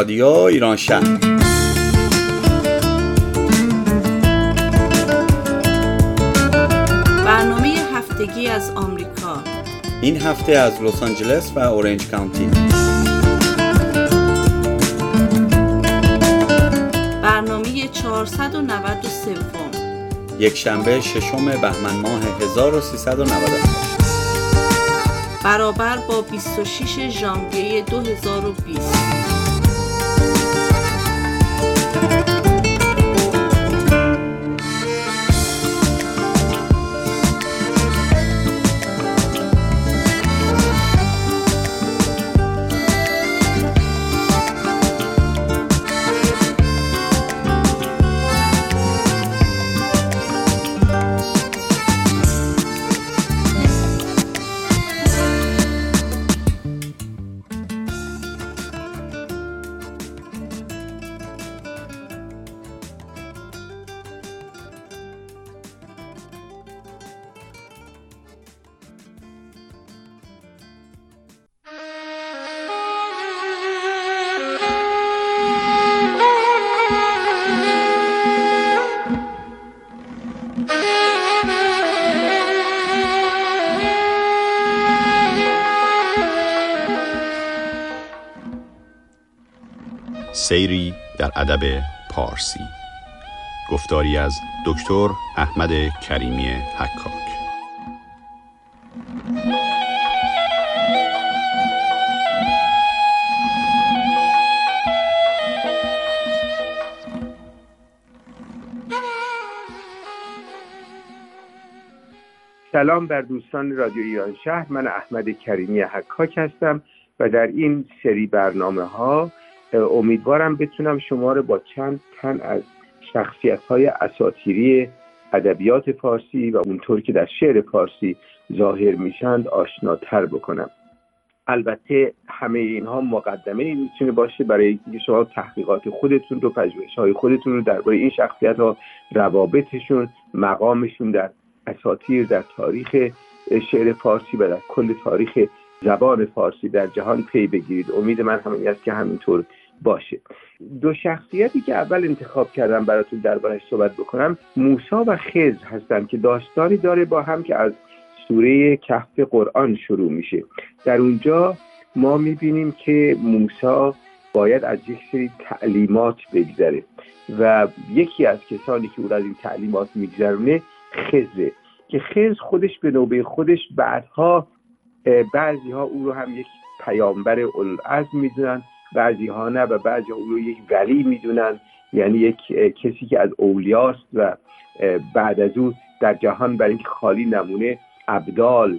رادیو ایران شهر. برنامه هفتگی از آمریکا. این هفته از لس آنجلس و اورنج کانتی برنامه 493 یک شنبه ششم بهمن ماه 1398 برابر با 26 ژانویه 2020 سیری در ادب پارسی. گفتاری از دکتر احمد کریمی حکاک. سلام بر دوستان رادیو ایران شهر. من احمد کریمی حکاک هستم و در این سری برنامه ها امیدوارم بتونم شما رو با چند تن از شخصیت های اساتیری ادبیات فارسی و اونطور که در شعر فارسی ظاهر میشند آشناتر بکنم. البته همه اینها مقدمه این می‌تونه باشه برای اینکه شما تحقیقات خودتون رو پژوهش های خودتون رو درباره این شخصیت ها روابطشون مقامشون در اساتیر در تاریخ شعر فارسی و در کل تاریخ زبان فارسی در جهان پی بگیرید. امید من همین است که همینطور باشه. دو شخصیتی که اول انتخاب کردم براتون دربارش صحبت بکنم موسا و خز هستن که داستانی داره با هم که از سوره کهف قرآن شروع میشه. در اونجا ما می‌بینیم که موسا باید از یک سری تعلیمات بگذره و یکی از کسانی که او از این تعلیمات میگذرونه خزه که خز خودش به نوبه خودش بعدها بعضی ها او رو هم یک پیامبر العزم می‌دونن. بعضی ها نه و بعضی ها او رو یک ولی می‌دونن. یعنی یک کسی که از اولیاست و بعد از او در جهان برای اینکه خالی نمونه ابدال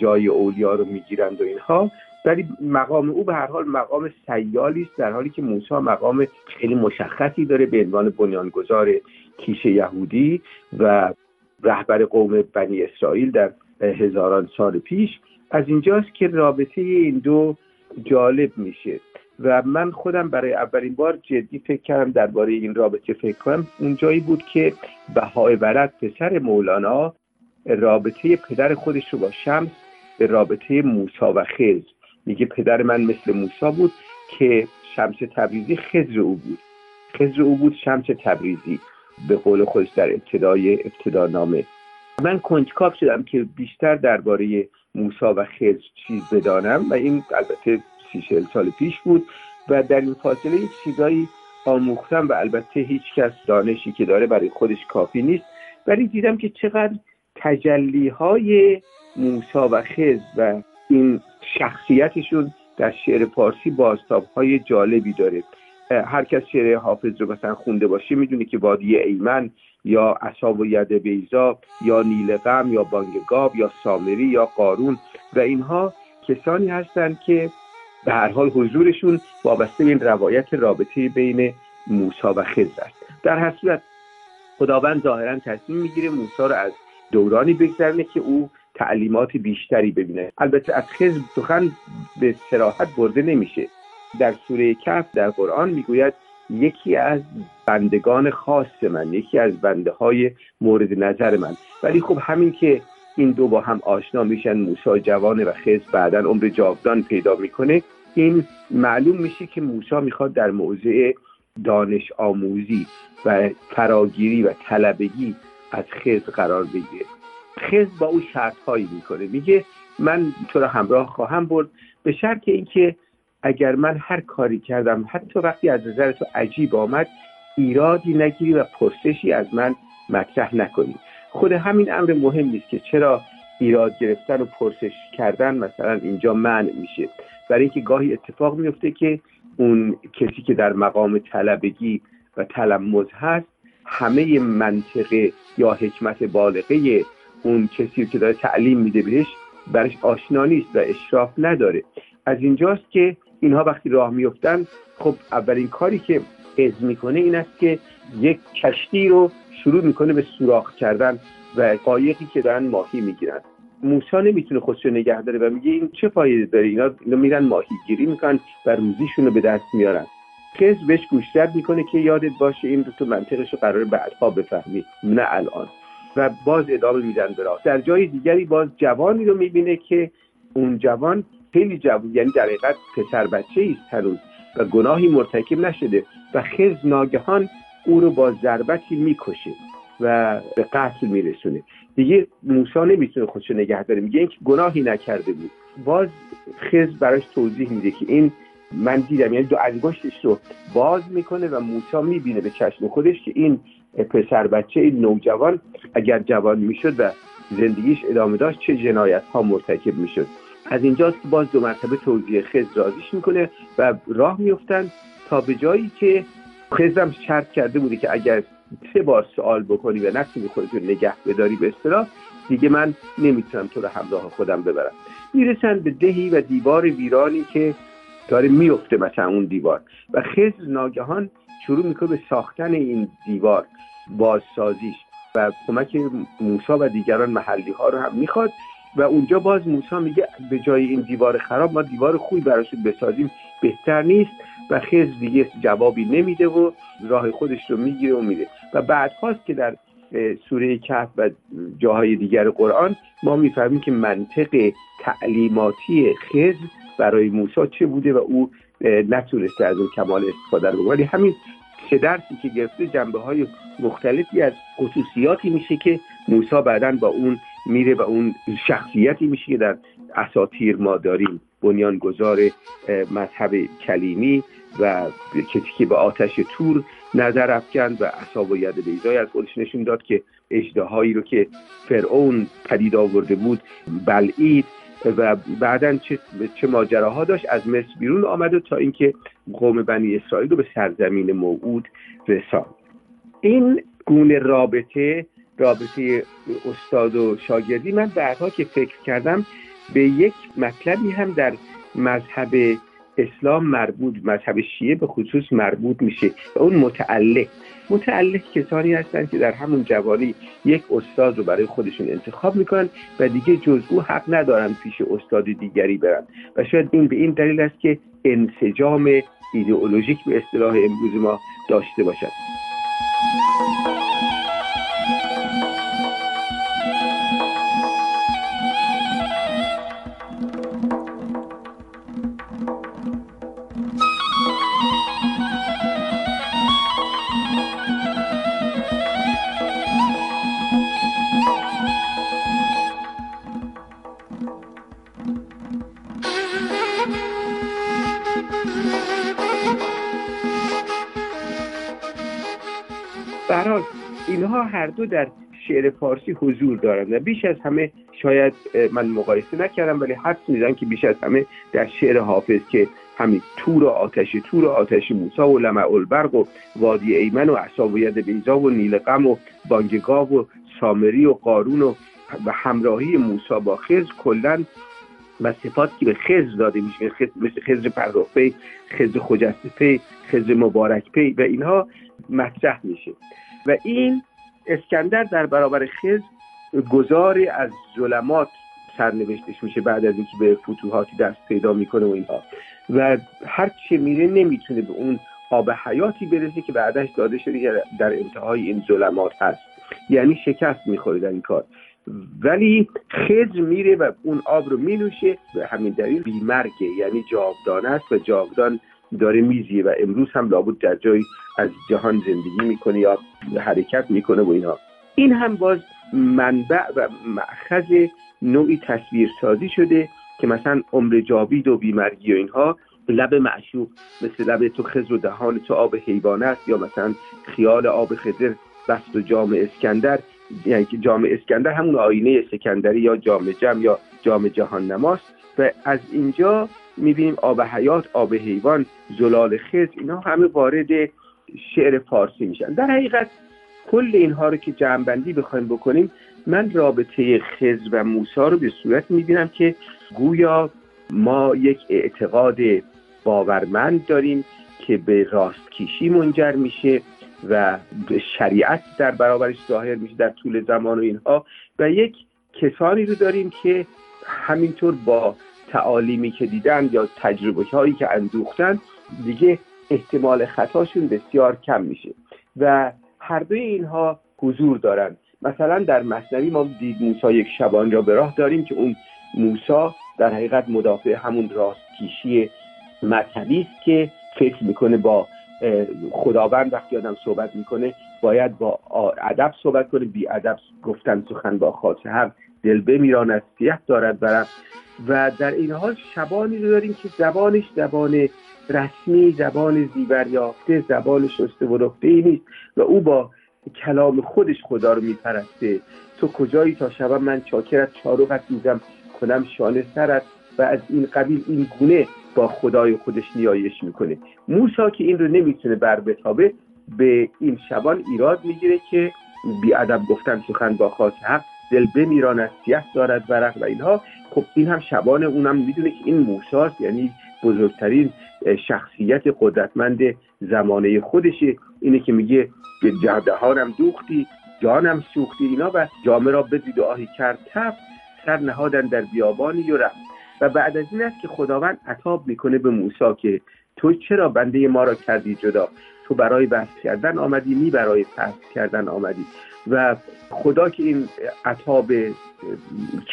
جای اولیا رو می‌گیرند و اینها. ولی مقام او به هر حال مقام سیالی است در حالی که موسی مقام خیلی مشخصی داره به عنوان بنیانگذار کیش یهودی و رهبر قوم بنی اسرائیل در هزاران سال پیش. از اینجاست که رابطه این دو جالب میشه. و من خودم برای اولین بار جدی فکر کردم درباره این رابطه فکر کنم. اونجایی بود که بهای ولد پسر مولانا رابطه پدر خودش رو با شمس به رابطه موسا و خز میگه پدر من مثل موسا بود که شمس تبریزی خزر او بود. خزر او بود شمس تبریزی. به قول خودش در ابتدای ابتدا نامه من کنجکاو شدم که بیشتر درباره موسا و خزر چیز بدانم و این البته سی سال پیش بود و در این فاصله یک چیزایی آموختم و البته هیچ کس دانشی که داره برای خودش کافی نیست. ولی دیدم که چقدر تجلی های موسا و خز و این شخصیتشون در شعر فارسی بازتاب های جالبی داره. هر کس شعر حافظ رو مثلا خونده باشه می‌دونه که وادی ایمن یا اصاب و ید بیزا یا نیل غم یا بانگگاب یا سامری یا قارون و اینها کسانی هستند که به هر حال حضورشون وابسته این روایت رابطه بین موسا و خز است. در هر صورت خداوند ظاهرا تصمیم می‌گیره موسا رو از دورانی بگذرنه که او تعلیمات بیشتری ببینه. البته از خز سخن به سراحت برده نمیشه. در سوره کف در قرآن می‌گوید یکی از بندگان خاص من یکی از بنده های مورد نظر من. ولی خب همین که این دو با هم آشنا میشن موسی جوان و خز بعدا عمر جاودان پیدا می‌کنه. این معلوم میشه که موسی می‌خواد در موضع دانش آموزی و فراگیری و طلبگی از خز قرار بگیره. خز با او شرط هایی می‌کنه. میگه من تو را همراه خواهم برد. به شرط اینکه اگر من هر کاری کردم حتی وقتی از نظر تو عجیب آمد ایرادی نگیری و پرسشی از من مطرح نکنی. خود همین امر مهم نیست که چرا ایراد گرفتن و پرسش کردن مثلا اینجا منع میشه. برای اینکه گاهی اتفاق میفته که اون کسی که در مقام طلبگی و تلمز هست همه منطقه یا حکمت بالغه اون کسی که داره تعلیم میده بهش برش آشنا نیست و اشراف نداره. از اینجاست که اینها وقتی راه میفتن خب اولین کاری که از می‌کنه این است که یک کشتی رو شروع می‌کنه به سوراخ کردن و قایقی که دارن ماهی می‌گیرن. موسی نمی‌تونه خودش رو نگه داره و میگه این چه فایده داره؟ اینا, اینا میرن ماهیگیری می‌کنن و روزیشون رو به دست میارن. خز بهش گوشزد می‌کنه که یادت باشه این تو منطقش رو قرار بعدها بفهمی نه الان. و باز ادامه میدن به در جای دیگری باز جوانی رو می‌بینه که اون جوان خیلی جوان یعنی در حقیقت پسر بچه است هنوز. و گناهی مرتکب نشده و خز ناگهان او رو با ضربتی می‌کشه و به قتل میرسونه. دیگه موسی نمی‌تونه خودشو نگه داره. میگه اینکه گناهی نکرده بود. باز خز براش توضیح میده که این من دیدم یعنی دو انگشتش رو باز می‌کنه و موسی می‌بینه به چشم خودش که این پسر بچه این نوجوان اگر جوان می‌شد و زندگیش ادامه داشت چه جنایت ها مرتکب می‌شد. از اینجاست که باز دو مرتبه توضیح خز رازیش می‌کنه و راه میفتن تا به جایی که خزم شرط کرده بوده که اگر سه بار سوال بکنی و نتونی خودتو نگه بداری به اصطلاح دیگه من نمی‌تونم تو رو همراه خودم ببرم. می‌رسن به دهی و دیوار ویرانی که داره میفته مثلا اون دیوار و خز ناگهان شروع می‌کنه به ساختن این دیوار بازسازیش و کمک موسا و دیگران محلی ها رو هم می‌خواد و اونجا باز موسا میگه به جای این دیوار خراب ما دیوار خوبی براشون بسازیم. بهتر نیست و خز دیگه جوابی نمیده و راه خودش رو می‌گیره و میره و بعد هاست که در سوره کهف و جاهای دیگر قرآن ما می‌فهمیم که منطق تعلیماتی خز برای موسی چه بوده و او نتونسته از اون کمال استفاده رو ولی همین چه درسی که گرفته جنبه های مختلفی از خصوصیاتی میشه که موسی بعدا با اون میره و اون شخصیتی میشه که در اساتیر ما داریم. بنیانگذار مذهب کلیمی و کسی که به آتش تور نظر افکند و اصاب و ید بیزای از خودش نشون داد که اجدهایی رو که فرعون پدید آورده بود بلعید و بعدا چه, چه ماجراها داشت از مصر بیرون آمده تا اینکه قوم بنی اسرائیل رو به سرزمین موعود رساند. این گونه رابطه رابطه استاد و شاگردی. من بعدها که فکر کردم به یک مطلبی هم در مذهب اسلام مربوط مذهب شیعه به خصوص مربوط میشه اون متعلق. متعلق کسانی هستند که در همون جوانی یک استاد رو برای خودشون انتخاب می‌کنن و دیگه جز او حق ندارن پیش استاد دیگری برن. و شاید این به این دلیل است که انسجام ایدئولوژیک به اصطلاح امروز ما داشته باشد. برحال اینها هر دو در شعر فارسی حضور دارند. و بیش از همه شاید من مقایسه نکردم ولی حدس می‌زنم که بیش از همه در شعر حافظ که همین تور و آتش تور و آتش موسا و لمع البرق و وادی ایمن و اصاب و ید بیزا و نیلقم و بانگگاو و سامری و قارون و و همراهی موسا با خز کلا و صفات که به خز داده میشه مثل خز پرداخته خز خجسته خز مبارک پی و اینها مطرح میشه. و این اسکندر در برابر خز گذاری از ظلمات سرنوشتش میشه بعد از اینکه به فتوحاتی دست پیدا می‌کنه و اینها. و هر چه میره نمی‌تونه به اون آب حیاتی برسه که بعدش داده شده در انتهای این ظلمات هست. یعنی شکست می‌خوره در این کار. ولی خضر میره و اون آب رو مینوشه به همین دلیل بیمرگه. یعنی جاودانه است و جاودان داره میزیه و امروز هم لابد در جایی از جهان زندگی می‌کنه یا حرکت می‌کنه و اینها این هم باز منبع و معخذ نوعی تصویر سازی شده که مثلا عمر جاوید و بیمرگی و اینها لب معشوق مثل لب تو خزر و دهان تو آب حیوانه است یا مثلا خیال آب خضر بست و جام اسکندر یعنی که جام اسکندر همون آینه سکندری یا جام جم یا جام جهان نماست. و از اینجا می‌بینیم آب حیات آب حیوان زلال خز اینا همه وارد شعر فارسی میشن. در حقیقت کل اینها رو که جمعبندی بخوایم بکنیم من رابطه خز و موسا رو به صورت می‌بینم که گویا ما یک اعتقاد باورمند داریم که به راستکیشی منجر میشه و به شریعت در برابرش ظاهر میشه در طول زمان و اینها. و یک کسانی رو داریم که همینطور با تعالیمی که دیدن یا تجربه هایی که اندوختن دیگه احتمال خطاشون بسیار کم میشه. و هر دوی اینها حضور دارن. مثلا در مصنوی ما دید موسا یک شبان را به راه داریم که اون موسا در حقیقت مدافع همون راستکیشی مذهبی است که فکر می‌کنه با خداوند وقتی آدم صحبت می‌کنه باید با ادب صحبت کنه. بی ادب گفتن سخن با خاص حق دل بمیراند سیه دارد برم. و در این حال شبانی رو داریم که زبانش زبان رسمی زبان زیور یافته زبان شسته و ای نیست و او با کلام خودش خدا رو میپرسته. تو کجایی تا شبم من چاکرت چاروغت میزم کنم شانه سرت و از این قبیل این گونه با خدای خودش نیایش می‌کنه. موسا که این رو نمی‌تونه بر بتابه به این شبان ایراد می‌گیره که ادب گفتن سخن با خاص حق دل بمیراند سیه دارد ورق. و اینها خب این هم شبان اونم می‌دونه که این موساست یعنی بزرگترین شخصیت قدرتمند زمانه خودشه. اینه که میگه به جهدهانم دوختی جانم سوختی اینا و جامعه را بدید و کرد تف سر نهادن در بیابانی و رفت. و بعد از این است که خداوند عطاب می‌کنه به موسی که تو چرا بنده ما را کردی جدا؟ تو برای بحث کردن آمدی می برای پس کردن آمدی. و خدا که این عطاب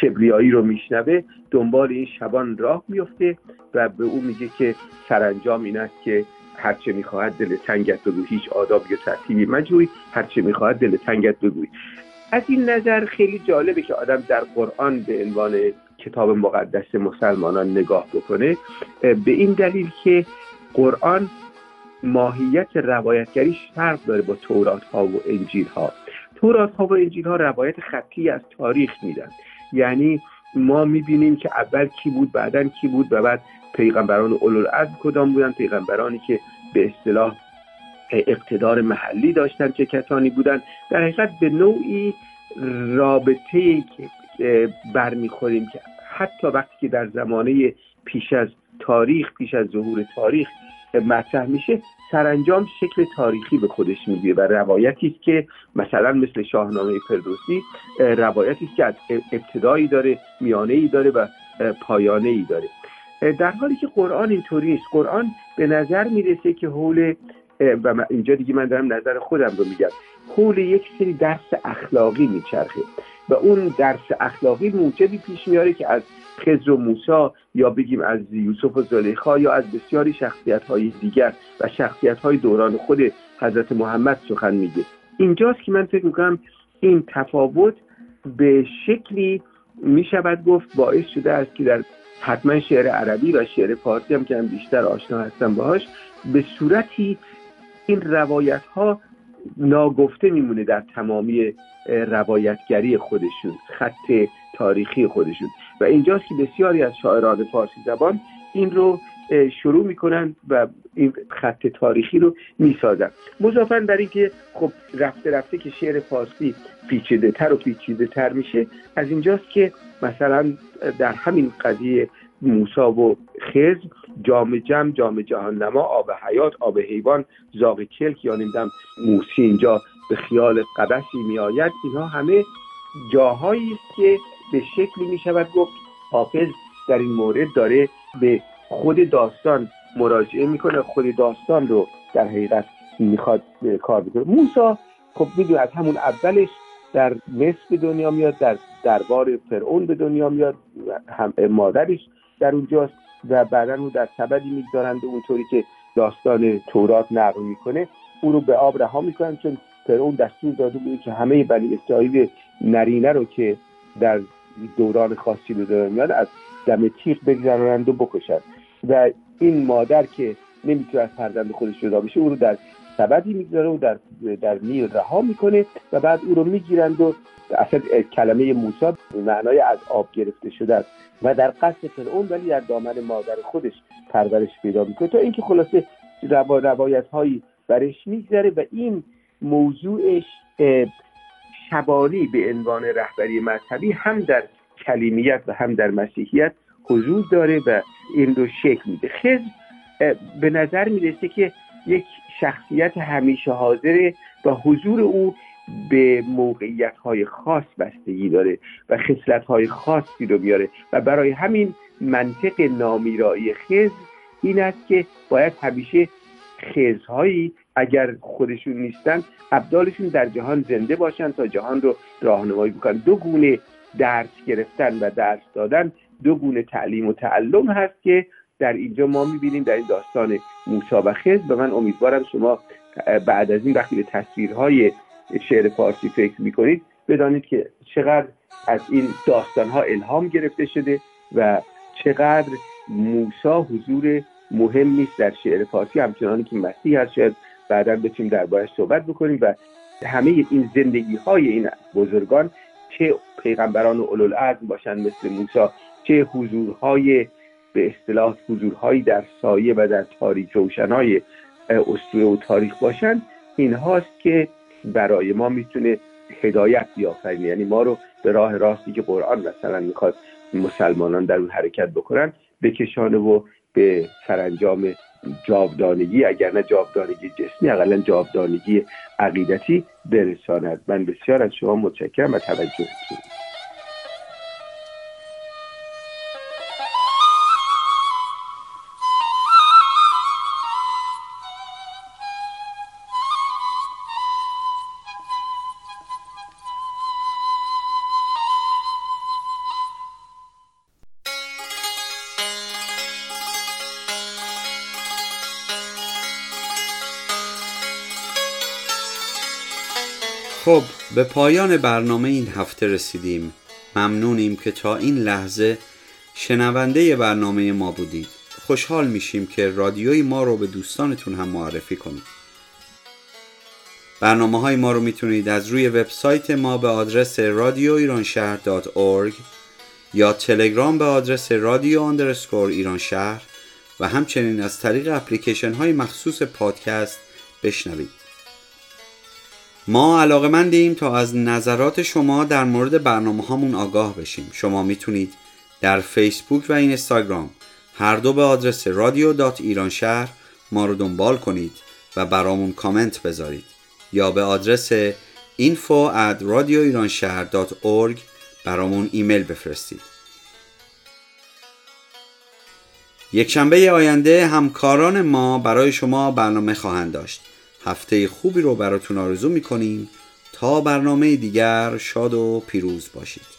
کبریایی رو میشنوه دنبال این شبان راه میفته و به او میگه که سرانجام این است که هرچه می‌خواهد دل تنگت بگوی. هیچ آداب یا ترتیبی مجوی هرچه می‌خواهد دل تنگت بگوی. از این نظر خیلی جالبه که آدم در قرآن به عنوان کتاب مقدس مسلمانان نگاه بکنه. به این دلیل که قرآن ماهیت روایتگریش فرق داره با تورات ها و انجیل ها تورات ها و انجیل ها روایت خطی از تاریخ میدن. یعنی ما می‌بینیم که اول کی بود بعدا کی بود و بعد پیغمبران اولوالعزم کدام بودن؟ پیغمبرانی که به اصطلاح اقتدار محلی داشتن چه کسانی بودن. در حقیقت به نوعی رابطه که برمیخوریم که حتی وقتی که در زمانه پیش از تاریخ پیش از ظهور تاریخ مطرح میشه سرانجام شکل تاریخی به خودش می‌گیره و روایتی است که مثلا مثل شاهنامه فردوسی روایتی است که از ابتدایی داره میانه ای داره و پایانه ای داره. در حالی که قرآن اینطوری است. قرآن به نظر می‌رسه که حول و اینجا دیگه من دارم نظر خودم رو میگم. حول یک سری درس اخلاقی میچرخه. و اون درس اخلاقی موجبی پیش میاره که از خزر و موسا یا بگیم از یوسف و زلیخا یا از بسیاری شخصیت های دیگر و شخصیت های دوران خود حضرت محمد سخن میگه. اینجاست که من فکر می‌کنم این تفاوت به شکلی می‌شود گفت باعث شده است که در حتما شعر عربی و شعر فارسی هم که هم بیشتر آشنا هستم باهاش به صورتی این روایت ها ناگفته میمونه در تمامی روایتگری خودشون خط تاریخی خودشون. و اینجاست که بسیاری از شاعران فارسی زبان این رو شروع می‌کنن و این خط تاریخی رو می‌سازن. مضافن بر اینکه خب رفته رفته که شعر فارسی پیچیده تر و پیچیده تر میشه از اینجاست که مثلا در همین قضیه موسا و خز جام جم جام جهان نما آب حیات آب حیوان زاغ کلک یا نمیدم موسی اینجا به خیال قبسی میآید اینها همه جاهایی است که به شکلی می شود گفت حافظ در این مورد داره به خود داستان مراجعه می‌کنه خود داستان رو در حقیقت می‌خواد کار بکنه موسا خب می‌دونی از همون اولش در مصر به دنیا میاد در دربار فرعون به دنیا میاد هم مادرش در اونجاست و بعدا رو در سبدی می‌گذارند اونطوری که داستان تورات نقل می‌کنه او رو به آب رها می‌کنن چون فرعون دستور داده بود که همه بنی اسرائیل نرینه رو که در دوران خاصی به دنیا میاد از دم تیغ بگذرانند و بکشند. و این مادر که نمی‌تونه از فرزند خودش جدا بشه او رو در سبدی می‌گذاره و در در نیل رها می‌کنه و بعد او رو می‌گیرند و اصلا کلمه موسی معنای از آب گرفته شده است. و در قصد فرعون ولی در دامن مادر خودش پرورش پیدا می‌کنه. تا اینکه خلاصه روا روایت هایی برش میگذره و این موضوعش شبانی به عنوان رهبری مذهبی هم در کلیمیت و هم در مسیحیت حضور داره و این رو شکل میده. خیلی به نظر می‌رسه که یک شخصیت همیشه حاضره و حضور او به موقعیت های خاص بستگی داره و خصلت های خاصی رو میاره و برای همین منطق نامیرایی خز این است که باید همیشه خزهایی اگر خودشون نیستن ابدالشون در جهان زنده باشن تا جهان رو راهنمایی بکنن. دو گونه درس گرفتن و درس دادن دو گونه تعلیم و تعلم هست که در اینجا ما می‌بینیم در این داستان موسا و خز و من امیدوارم شما بعد از این وقتی به تصویرهای شعر فارسی فکر می‌کنید بدانید که چقدر از این داستان ها الهام گرفته شده و چقدر موسا حضور مهم نیست در شعر فارسی. همچنانی که مسیح شاید بعدا بتونیم دربارش صحبت بکنیم و همه این زندگی های این بزرگان چه پیغمبران اولوالعزم باشند مثل موسا چه حضورهای به اصطلاح حضورهایی در سایه و در تاریک روشنای اسطوره و تاریخ باشند این هاست که برای ما می‌تونه هدایت بیافرینه. یعنی ما رو به راه راستی که قرآن مثلا می‌خواد مسلمانان در اون حرکت بکنن بکشانه و به سرانجام جاودانگی اگر نه جاودانگی جسمی اقلا جاودانگی عقیدتی برساند. من بسیار از شما متشکرم و توجهتون خب به پایان برنامه این هفته رسیدیم. ممنونیم که تا این لحظه شنونده برنامه ما بودید. خوشحال میشیم که رادیوی ما رو به دوستانتون هم معرفی کنید. برنامه های ما رو می‌تونید از روی وبسایت ما به آدرس رادیو ایران شهر یا تلگرام به آدرس رادیو اندرسکور ایران شهر و همچنین از طریق اپلیکیشن های مخصوص پادکست بشنوید. ما علاقه مندیم تا از نظرات شما در مورد برنامه هامون آگاه بشیم. شما می‌تونید در فیسبوک و اینستاگرام هر دو به آدرس رادیو دات ایران شهر ما رو دنبال کنید و برامون کامنت بذارید. یا به آدرس info at radioiranshahr.org برامون ایمیل بفرستید. یک شنبه آینده همکاران ما برای شما برنامه خواهند داشت. هفته خوبی رو براتون آرزو می‌کنیم. تا برنامه دیگر شاد و پیروز باشید.